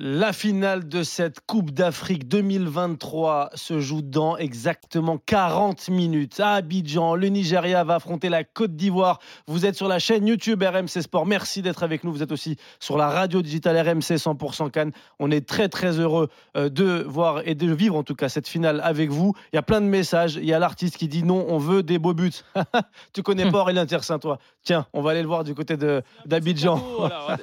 La finale de cette Coupe d'Afrique 2023 se joue dans exactement 40 minutes à Abidjan. Le Nigeria va affronter la Côte d'Ivoire. Vous êtes sur la chaîne YouTube RMC Sport. Merci d'être avec nous. Vous êtes aussi sur la radio digitale RMC 100% Cannes. On est très très heureux euh, de voir et de vivre en tout cas cette finale avec vous. Il y a plein de messages. Il y a l'artiste qui dit non, on veut des beaux buts. tu connais pas Aurélien Tiersin, toi? Tiens, on va aller le voir du côté d'Abidjan.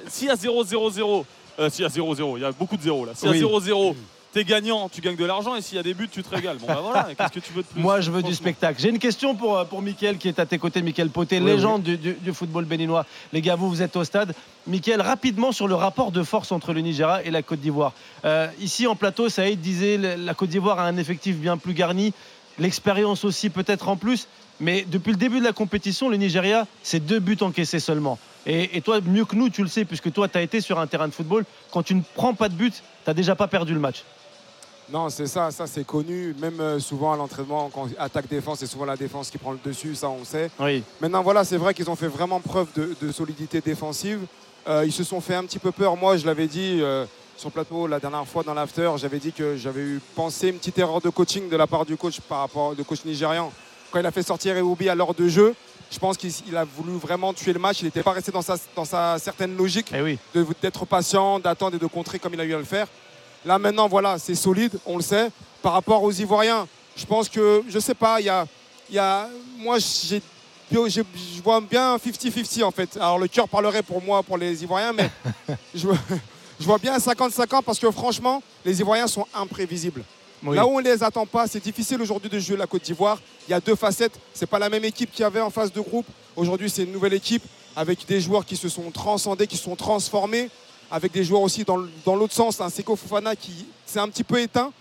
Si à 0-0-0 euh, s'il y a 0-0, il y a beaucoup de 0 là. S'il y a 0-0, t'es gagnant, tu gagnes de l'argent et s'il y a des buts, tu te régales. Bon bah voilà, qu'est-ce que tu veux de plus Moi, je veux du spectacle. J'ai une question pour, euh, pour Mickaël qui est à tes côtés, Mickaël Poté, légende Du, football béninois. Les gars, vous, vous êtes au stade. Mickaël, rapidement sur le rapport de force entre le Nigeria et la Côte d'Ivoire. Euh, ici en plateau, Saïd disait la Côte d'Ivoire a un effectif bien plus garni, l'expérience aussi peut-être en plus. Mais depuis le début de la compétition, le Nigeria, c'est deux buts encaissés seulement. Et, toi, mieux que nous, tu le sais, puisque toi, tu as été sur un terrain de football. Quand tu ne prends pas de but, tu n'as déjà pas perdu le match. Non, c'est ça, ça c'est connu. Même euh, souvent à l'entraînement, quand attaque-défense, c'est souvent la défense qui prend le dessus, ça on sait. Oui. Maintenant, voilà, c'est vrai qu'ils ont fait vraiment preuve de, solidité défensive. Euh, ils se sont fait un petit peu peur. Moi, je l'avais dit euh, sur le plateau la dernière fois dans l'after, j'avais dit que j'avais eu pensé une petite erreur de coaching de la part du coach par rapport au coach nigérian quand il a fait sortir Eoubi à l'heure de jeu, je pense qu'il a voulu vraiment tuer le match. Il n'était pas resté dans sa, dans sa certaine logique eh d'être patient, d'attendre et de contrer comme il a eu à le faire. Là maintenant, voilà, c'est solide, on le sait. Par rapport aux Ivoiriens, je pense que, je ne sais pas, il y a, y a, moi je vois bien 50-50 en fait. Alors le cœur parlerait pour moi, pour les Ivoiriens, mais je, je vois bien 50-50 parce que franchement, les Ivoiriens sont imprévisibles. Là où on ne les attend pas, c'est difficile aujourd'hui de jouer la Côte d'Ivoire. Il y a deux facettes. Ce n'est pas la même équipe qu'il y avait en phase de groupe. Aujourd'hui, c'est une nouvelle équipe avec des joueurs qui se sont transcendés, qui se sont transformés, avec des joueurs aussi dans, l'autre sens. Un Seko Fofana qui s'est un petit peu éteint.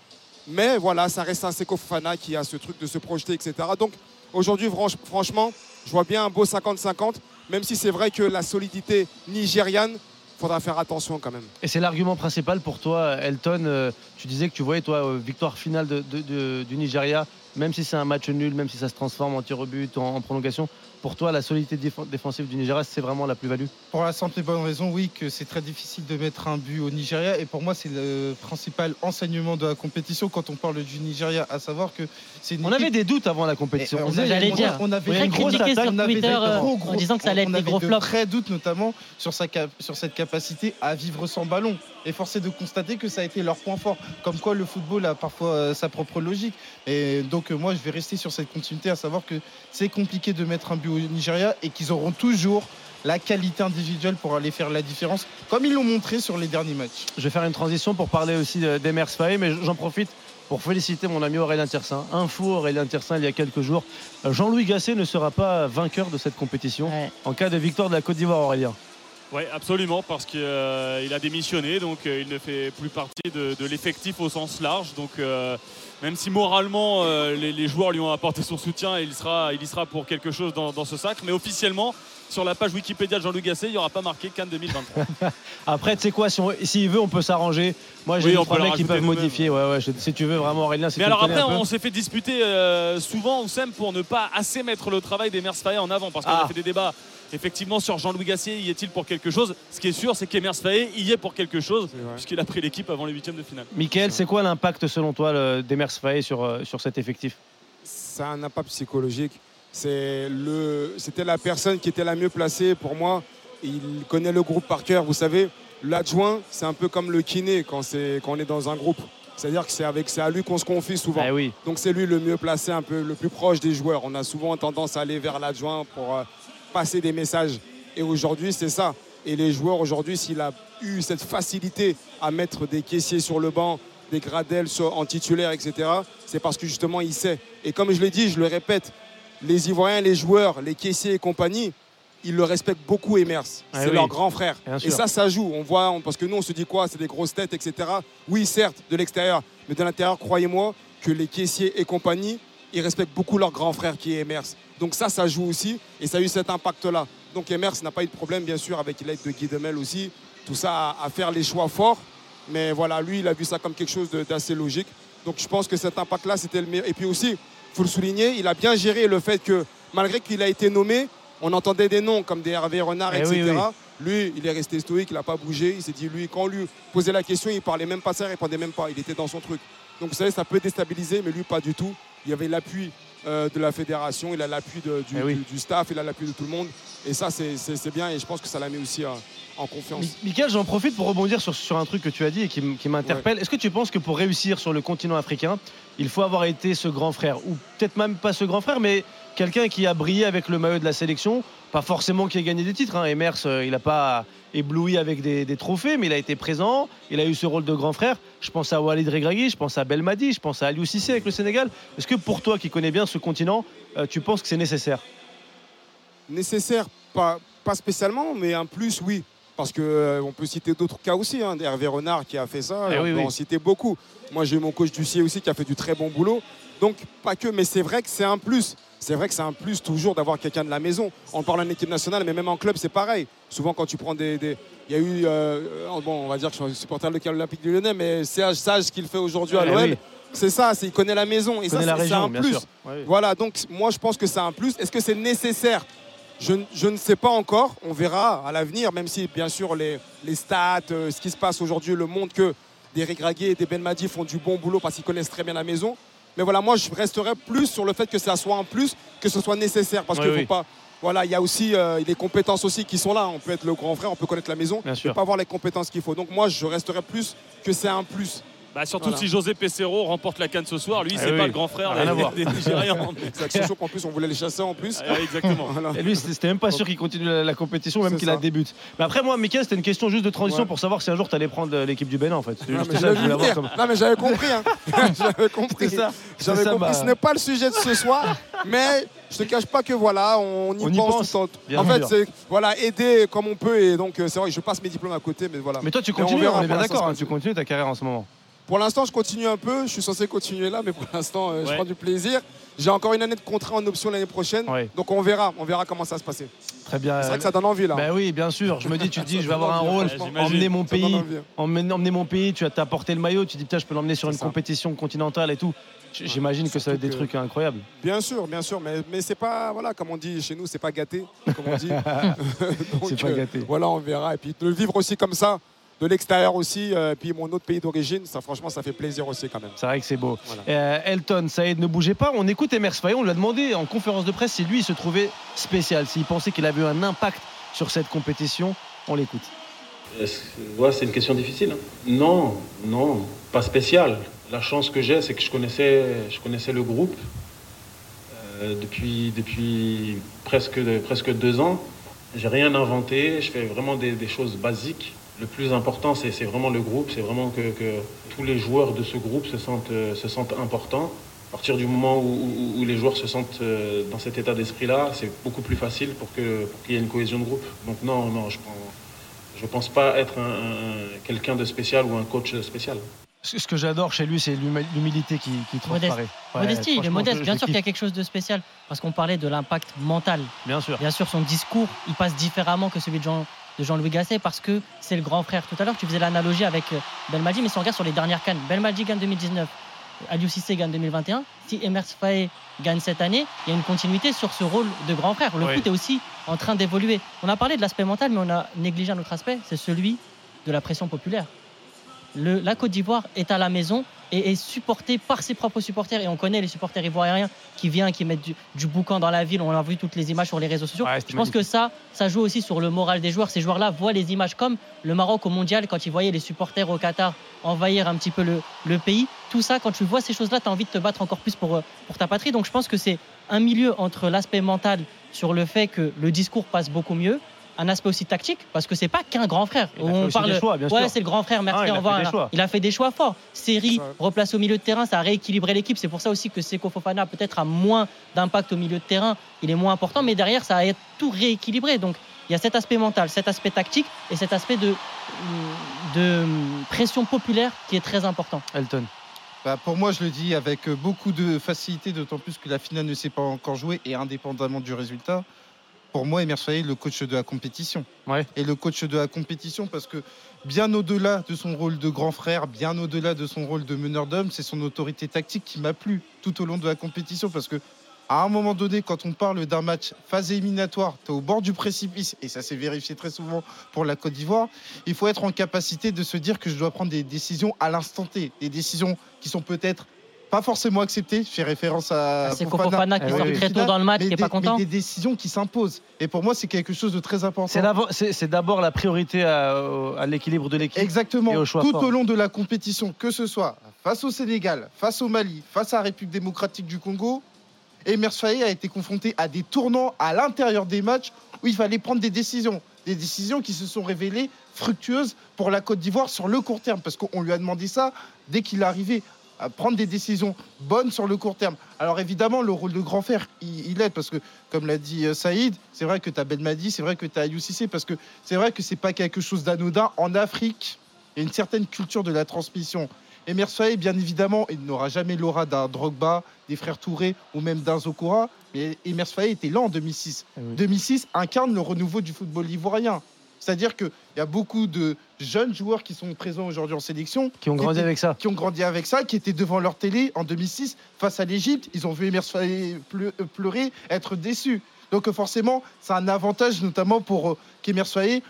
Mais voilà, ça reste un Seko Fofana qui a ce truc de se projeter, etc. Donc aujourd'hui, franchement, je vois bien un beau 50-50, même si c'est vrai que la solidité nigériane faudra faire attention quand même. Et c'est l'argument principal pour toi, Elton. Euh, tu disais que tu voyais, toi, euh, victoire finale du Nigeria, même si c'est un match nul, même si ça se transforme en tir au but, en prolongation pour toi, la solidité défensive du Nigeria, c'est vraiment la plus-value? Pour la simple et bonne raison, oui, que c'est très difficile de mettre un but au Nigeria. Et pour moi, c'est le principal enseignement de la compétition quand on parle du Nigeria, à savoir que c'est On avait des doutes avant la compétition. on, dire, on avait une grosse attaque, on avait euh, en disant que ça allait être des gros flops. Très doutes notamment sur, sa, sur cette capacité à vivre sans ballon. Et forcé de constater que ça a été leur point fort. Comme quoi le football a parfois euh, sa propre logique. Et donc euh, moi, je vais rester sur cette continuité, à savoir que c'est compliqué de mettre un but au Nigeria et qu'ils auront toujours la qualité individuelle pour aller faire la différence, comme ils l'ont montré sur les derniers matchs. Je vais faire une transition pour parler aussi d'Emers Faye, mais j'en profite pour féliciter mon ami Aurélien Tiersin. Info Aurélien Tiersin il y a quelques jours. Jean-Louis Gasset ne sera pas vainqueur de cette compétition en cas de victoire de la Côte d'Ivoire, Aurélien. Oui, absolument, parce qu'il euh, a démissionné, donc euh, il ne fait plus partie de, l'effectif au sens large. Donc, euh, même si moralement les, joueurs lui ont apporté son soutien, il, il y sera pour quelque chose dans, ce sacre. Mais officiellement, sur la page Wikipédia de Jean-Luc Gasset, il n'y aura pas marqué Cannes 2023. Après, tu sais quoi, s'il si veut, on peut s'arranger. Moi, j'ai oui, trois mecs qui peuvent modifier. Ouais, ouais, si tu veux vraiment, Aurélien. Mais alors après, on s'est fait disputer souvent, Oussem, pour ne pas assez mettre le travail des Mers en avant, parce qu'on a ah. fait des débats effectivement sur Jean-Louis Gassier, y est-il pour quelque chose? Ce qui est sûr, c'est qu'Emers Faé y est pour quelque chose, puisqu'il a pris l'équipe avant les huitièmes de finale. Michael, c'est quoi l'impact selon toi d'Emers Faé sur, euh, sur cet effectif? C'est un impact psychologique. C'était la personne qui était la mieux placée pour moi. Il connaît le groupe par cœur. Vous savez, l'adjoint, c'est un peu comme le kiné quand, quand on est dans un groupe. C'est-à-dire que c'est avec à lui qu'on se confie souvent. Eh Donc c'est lui le mieux placé, un peu le plus proche des joueurs. On a souvent tendance à aller vers l'adjoint pour euh, passer des messages. Et aujourd'hui, c'est ça. Et les joueurs, aujourd'hui, s'il a eu cette facilité à mettre des caissiers sur le banc, des gradelles en titulaire, etc., c'est parce que justement, il sait. Et comme je l'ai dit, je le répète, les Ivoiriens, les joueurs, les caissiers et compagnie, ils le respectent beaucoup, Emers. Ah c'est leur grand frère. et ça, ça joue. On voit, parce que nous, on se dit quoi? C'est des grosses têtes, etc. Oui, certes, de l'extérieur. Mais de l'intérieur, croyez-moi que les caissiers et compagnie, ils respectent beaucoup leur grand frère qui est Emers. Donc ça, ça joue aussi et ça a eu cet impact-là. Donc Emers n'a pas eu de problème, bien sûr, avec l'aide de Guy Demel aussi. Tout ça à, faire les choix forts. Mais voilà, lui, il a vu ça comme quelque chose d'assez logique. Donc je pense que cet impact-là, c'était le meilleur. Et puis aussi, il faut le souligner, il a bien géré le fait que, malgré qu'il a été nommé, on entendait des noms comme des Hervé Renard, eh etc. Lui, il est resté stoïque, il n'a pas bougé. Il s'est dit, lui, quand on lui posait la question, il parlait même pas ça, il répondait même pas. Il était dans son truc. Donc vous savez, ça peut déstabiliser, mais lui, pas du tout. Il y avait l'appui euh, de la fédération, il a l'appui du, Eh oui. du- du staff, il a l'appui de tout le monde. Et ça, c'est bien et je pense que ça l'a mis aussi euh, en confiance. Mi- Michael, j'en profite pour rebondir sur, sur un truc que tu as dit et qui m'interpelle. Est-ce que tu penses que pour réussir sur le continent africain, il faut avoir été ce grand frère? Ou peut-être même pas ce grand frère, mais quelqu'un qui a brillé avec le maillot de la sélection Pas forcément qui a gagné des titres. Hein. Emers, euh, il n'a pas ébloui avec des, des trophées, mais il a été présent. Il a eu ce rôle de grand frère. Je pense à Walid Regragui, je pense à Belmadi, je pense à Aliou Cissé avec le Sénégal. Est-ce que pour toi qui connais bien ce continent, euh, tu penses que c'est nécessaire? Nécessaire, pas, pas spécialement, mais un plus, oui. Parce qu'on peut citer d'autres cas aussi. Hein. Hervé Renard qui a fait ça, Eh on oui, peut oui. en citer beaucoup. Moi, j'ai eu mon coach du CIE aussi qui a fait du très bon boulot. Donc, pas que, mais c'est vrai que c'est un plus. C'est vrai que c'est un plus toujours d'avoir quelqu'un de la maison. On parle en équipe nationale, mais même en club, c'est pareil. Souvent, quand tu prends des. des- Il y a eu, euh, bon, on va dire que je suis supporter de l'Olympique du Lyonnais, mais Serge Sage, ce qu'il fait aujourd'hui à Eh l'OL, oui. c'est ça, c'est il connaît la maison. Et ça, c'est un plus. Ouais. Voilà, donc moi je pense que c'est un plus. Est-ce que c'est nécessaire? Je, ne- je ne sais pas encore. On verra à l'avenir, même si bien sûr les, les stats, euh, ce qui se passe aujourd'hui le montre que des Regragui et des Belmadi font du bon boulot parce qu'ils connaissent très bien la maison. Mais voilà, moi je resterai plus sur le fait que ça soit un plus, que ce soit nécessaire. Parce Oui, qu'il oui. faut pas. Voilà, il y a aussi euh, des compétences aussi qui sont là. On peut être le grand frère, on peut connaître la maison, mais sûr. pas avoir les compétences qu'il faut. Donc moi je resterai plus que c'est un plus. Bah, surtout Voilà. si José Pesero remporte la canne ce soir, lui, Ah c'est oui. pas le grand frère Rien à des, voir. des Nigérians. C'est surtout qu'en plus on voulait les chasser en plus. Ah, Exactement. Voilà. Et lui, c'était même pas sûr qu'il continue la, la compétition, même qu'il la débute. Mais après, moi, Mickaël, c'était une question juste de transition Ouais. pour savoir si un jour tu allais prendre l'équipe du Bénin, en fait. Non, juste mais ça, je je voulais l'ai avoir vu comme- venir. Non, mais j'avais compris. hein. j'avais compris. Ça. J'avais compris. bah- Ce n'est pas le sujet de ce soir, mais je te cache pas que voilà, on y On y pense, En fait, sûr. c'est voilà, aider comme on peut. Et donc, euh, c'est vrai que je passe mes diplômes à côté, mais voilà. Mais toi, tu continues, on, est bien d'accord, hein, tu continues ta carrière en ce moment. Pour l'instant, je continue un peu. Je suis censé continuer là, mais pour l'instant, euh, je Ouais. prends du plaisir. J'ai encore une année de contrat en option l'année prochaine. Ouais. Donc, on verra. On verra comment ça va se passer. Très bien. C'est vrai que ça donne envie là. Ben oui, bien sûr. Je me dis, tu te dis, je vais avoir un rôle, Ouais, emmener mon pays, emmener, emmener mon pays. Tu as t'as apporté le maillot, tu dis, putain, je peux l'emmener sur une ça. compétition continentale et tout. J'imagine que ça va être des que- trucs incroyables. Bien sûr, bien sûr, mais, mais c'est pas, voilà, comme on dit chez nous, c'est pas gâté, comme on dit. Donc, C'est pas euh, gâté. Voilà, on verra. Et puis de le vivre aussi comme ça, de l'extérieur aussi, euh, puis mon autre pays d'origine, ça franchement, ça fait plaisir aussi quand même. C'est vrai que c'est beau. Voilà. Euh, Elton, Saïd, ne bougez pas. On écoute Emers Faye. On lui a demandé en conférence de presse si lui, il se trouvait spécial, s'il pensait qu'il avait eu un impact sur cette compétition. On l'écoute. Ouais, c'est une question difficile. hein. Non, non, pas spécial. La chance que j'ai, c'est que je connaissais, je connaissais le groupe euh, depuis, depuis presque, presque deux ans. J'ai rien inventé, je fais vraiment des, des choses basiques. Le plus important, c'est vraiment le groupe, c'est vraiment que, que tous les joueurs de ce groupe se sentent, euh, se sentent importants. À partir du moment où, où- où les joueurs se sentent euh, dans cet état d'esprit-là, c'est beaucoup plus facile pour qu'il y ait une cohésion de groupe. Donc non, non, je pense, je pense pas être un, un- quelqu'un de spécial ou un coach spécial. Ce que j'adore chez lui, c'est l'humi- l'humilité qui, qui transparaît. Ouais, Modestie, il est modeste. Bien sûr qu'il y a quelque chose de spécial. Parce qu'on parlait de l'impact mental. Bien sûr. Bien sûr, son discours, il passe différemment que celui de Jean- de Jean-Louis Gasset parce que c'est le grand frère. Tout à l'heure, tu faisais l'analogie avec euh, Belmadi, mais si on regarde sur les dernières cannes, Belmadi gagne 2019, Aliou Cissé gagne 2021. Si Emers Faé gagne cette année, il y a une continuité sur ce rôle de grand frère. Le Oui. foot est aussi en train d'évoluer. On a parlé de l'aspect mental, mais on a négligé un autre aspect, c'est celui de la pression populaire. Le- la Côte d'Ivoire est à la maison et est supportée par ses propres supporters. Et on connaît les supporters ivoiriens qui viennent, qui mettent du, du boucan dans la ville. On a vu toutes les images sur les réseaux sociaux. Ouais, Je pense que ça, ça joue aussi sur le moral des joueurs. Ces joueurs-là voient les images comme le Maroc au mondial, quand ils voyaient les supporters au Qatar envahir un petit peu le, le pays. Tout ça, quand tu vois ces choses-là, tu as envie de te battre encore plus pour, euh, pour ta patrie. Donc je pense que c'est un milieu entre l'aspect mental sur le fait que le discours passe beaucoup mieux, un aspect aussi tactique, parce que c'est pas qu'un grand frère. Il a fait aussi des choix, bien ouais, c'est le grand frère, merci, Ah, il a au fait revoir. des choix. Il a fait des choix forts. Série, Ça. replacé au milieu de terrain, ça a rééquilibré l'équipe. C'est pour ça aussi que Seko Fofana peut-être a moins d'impact au milieu de terrain. Il est moins important, mais derrière, ça a tout rééquilibré. Donc, il y a cet aspect mental, cet aspect tactique et cet aspect de, de pression populaire qui est très important. Elton. Bah, pour moi, je le dis avec beaucoup de facilité, d'autant plus que la finale ne s'est pas encore jouée et indépendamment du résultat. Pour moi, Emir est le coach de la compétition. Ouais. Et le coach de la compétition parce que bien au-delà de son rôle de grand frère, bien au-delà de son rôle de meneur d'hommes, c'est son autorité tactique qui m'a plu tout au long de la compétition parce que à un moment donné, quand on parle d'un match phase éliminatoire, tu es au bord du précipice, et ça s'est vérifié très souvent pour la Côte d'Ivoire, il faut être en capacité de se dire que je dois prendre des décisions à l'instant T, des décisions qui sont peut-être pas forcément acceptées. Je fais référence à. Ah, c'est Fofana, qui Eh sort oui, très tôt dans le match, mais qui est des, pas content. mais des décisions qui s'imposent. Et pour moi, c'est quelque chose de très important. C'est d'abord- la priorité à, l'équilibre de l'équipe. Exactement. Et au choix Tout fort. au long de la compétition, que ce soit face au Sénégal, face au Mali, face à la République démocratique du Congo, Emers Faé a été confronté à des tournants à l'intérieur des matchs où il fallait prendre des décisions. Des décisions qui se sont révélées fructueuses pour la Côte d'Ivoire sur le court terme. Parce qu'on lui a demandé ça dès qu'il est arrivé à prendre des décisions bonnes sur le court terme. Alors évidemment, le rôle de grand frère, il, il aide parce que, comme l'a dit euh, Saïd, c'est vrai que tu as Belmadi, c'est vrai que tu as Youssissé, parce que c'est vrai que c'est pas quelque chose d'anodin. En Afrique, il y a une certaine culture de la transmission. Emers Faé, bien évidemment, il n'aura jamais l'aura d'un Drogba, des frères Touré ou même d'un Zokora, mais Emers Faé était là en 2006. Eh oui. 2006 incarne le renouveau du football ivoirien. C'est-à-dire qu'il y a beaucoup de jeunes joueurs qui sont présents aujourd'hui en sélection Qui ont grandi étaient- avec ça. qui ont grandi avec ça, qui étaient devant leur télé en 2006 face à l'Égypte. Ils ont vu Emers pleu- euh, pleurer, être déçus. Donc euh, forcément, c'est un avantage notamment pour euh, qu'Emers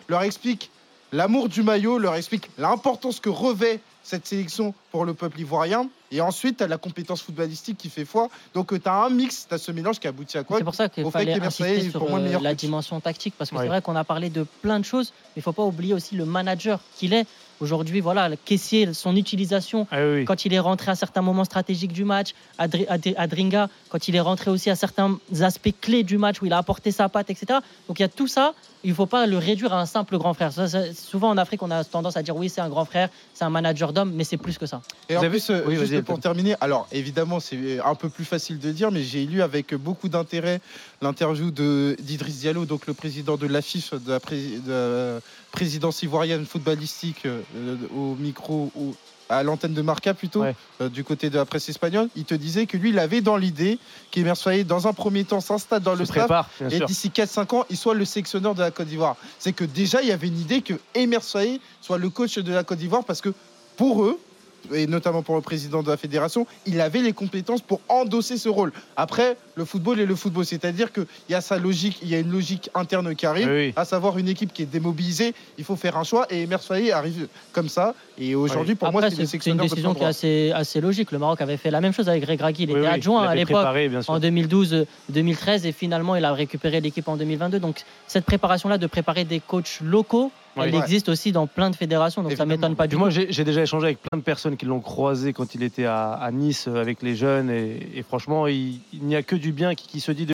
leur explique l'amour du maillot, leur explique l'importance que revêt cette sélection pour le peuple ivoirien. Et ensuite, tu as la compétence footballistique qui fait foi. Donc tu as un mix, tu as ce mélange qui aboutit à quoi C'est pour ça qu'il Au fait fallait Faé insister sur pour moi le euh, la coach. dimension tactique parce que Ouais. c'est vrai qu'on a parlé de plein de choses, mais il ne faut pas oublier aussi le manager qu'il est. Aujourd'hui, voilà, le caissier, son utilisation, Ah oui, quand il est rentré à certains moments stratégiques du match, Adri- Ad- Adringa, quand il est rentré aussi à certains aspects clés du match où il a apporté sa patte, etc. Donc il y a tout ça, il ne faut pas le réduire à un simple grand frère. Ça, ça, souvent en Afrique, on a tendance à dire oui, c'est un grand frère, c'est un manager d'homme, mais c'est plus que ça. Et Vous en avez- plus, euh, Oui, juste pour terminer, alors évidemment, c'est un peu plus facile de dire, mais j'ai lu avec beaucoup d'intérêt l'interview d'Idriss Diallo, donc le président de l'AFIF, de la pré- de la présidence ivoirienne footballistique, euh, au micro, ou à l'antenne de Marca plutôt, Ouais. euh, du côté de la presse espagnole. Il te disait que lui, il avait dans l'idée qu'Emers Faé, dans un premier temps, s'installe dans Se le prépare, et d'ici 4-5 ans, il soit le sélectionneur de la Côte d'Ivoire. C'est que déjà, il y avait une idée que Emers Faé soit le coach de la Côte d'Ivoire parce que pour eux, et notamment pour le président de la fédération, il avait les compétences pour endosser ce rôle. Après, le football est le football, c'est-à-dire qu'il y a sa logique, il y a une logique interne qui arrive, Oui, à savoir une équipe qui est démobilisée, il faut faire un choix, et Emers Faé arrive comme ça, et aujourd'hui, pour moi, Après, c'est le c'est c'est une décision qui est assez, assez logique. Le Maroc avait fait la même chose avec Greg Ragui. Il Oui, était oui, adjoint il à l'époque préparé, bien sûr. en 2012-2013 et finalement il a récupéré l'équipe en 2022. Donc cette préparation-là de préparer des coachs locaux, Ouais. elle existe aussi dans plein de fédérations. Donc ça Évidemment. m'étonne pas du tout. moi, j'ai déjà échangé avec plein de personnes qui l'ont croisé quand il était à, à Nice avec les jeunes. Et, et franchement, il, il n'y a que du bien qui, qui se dit de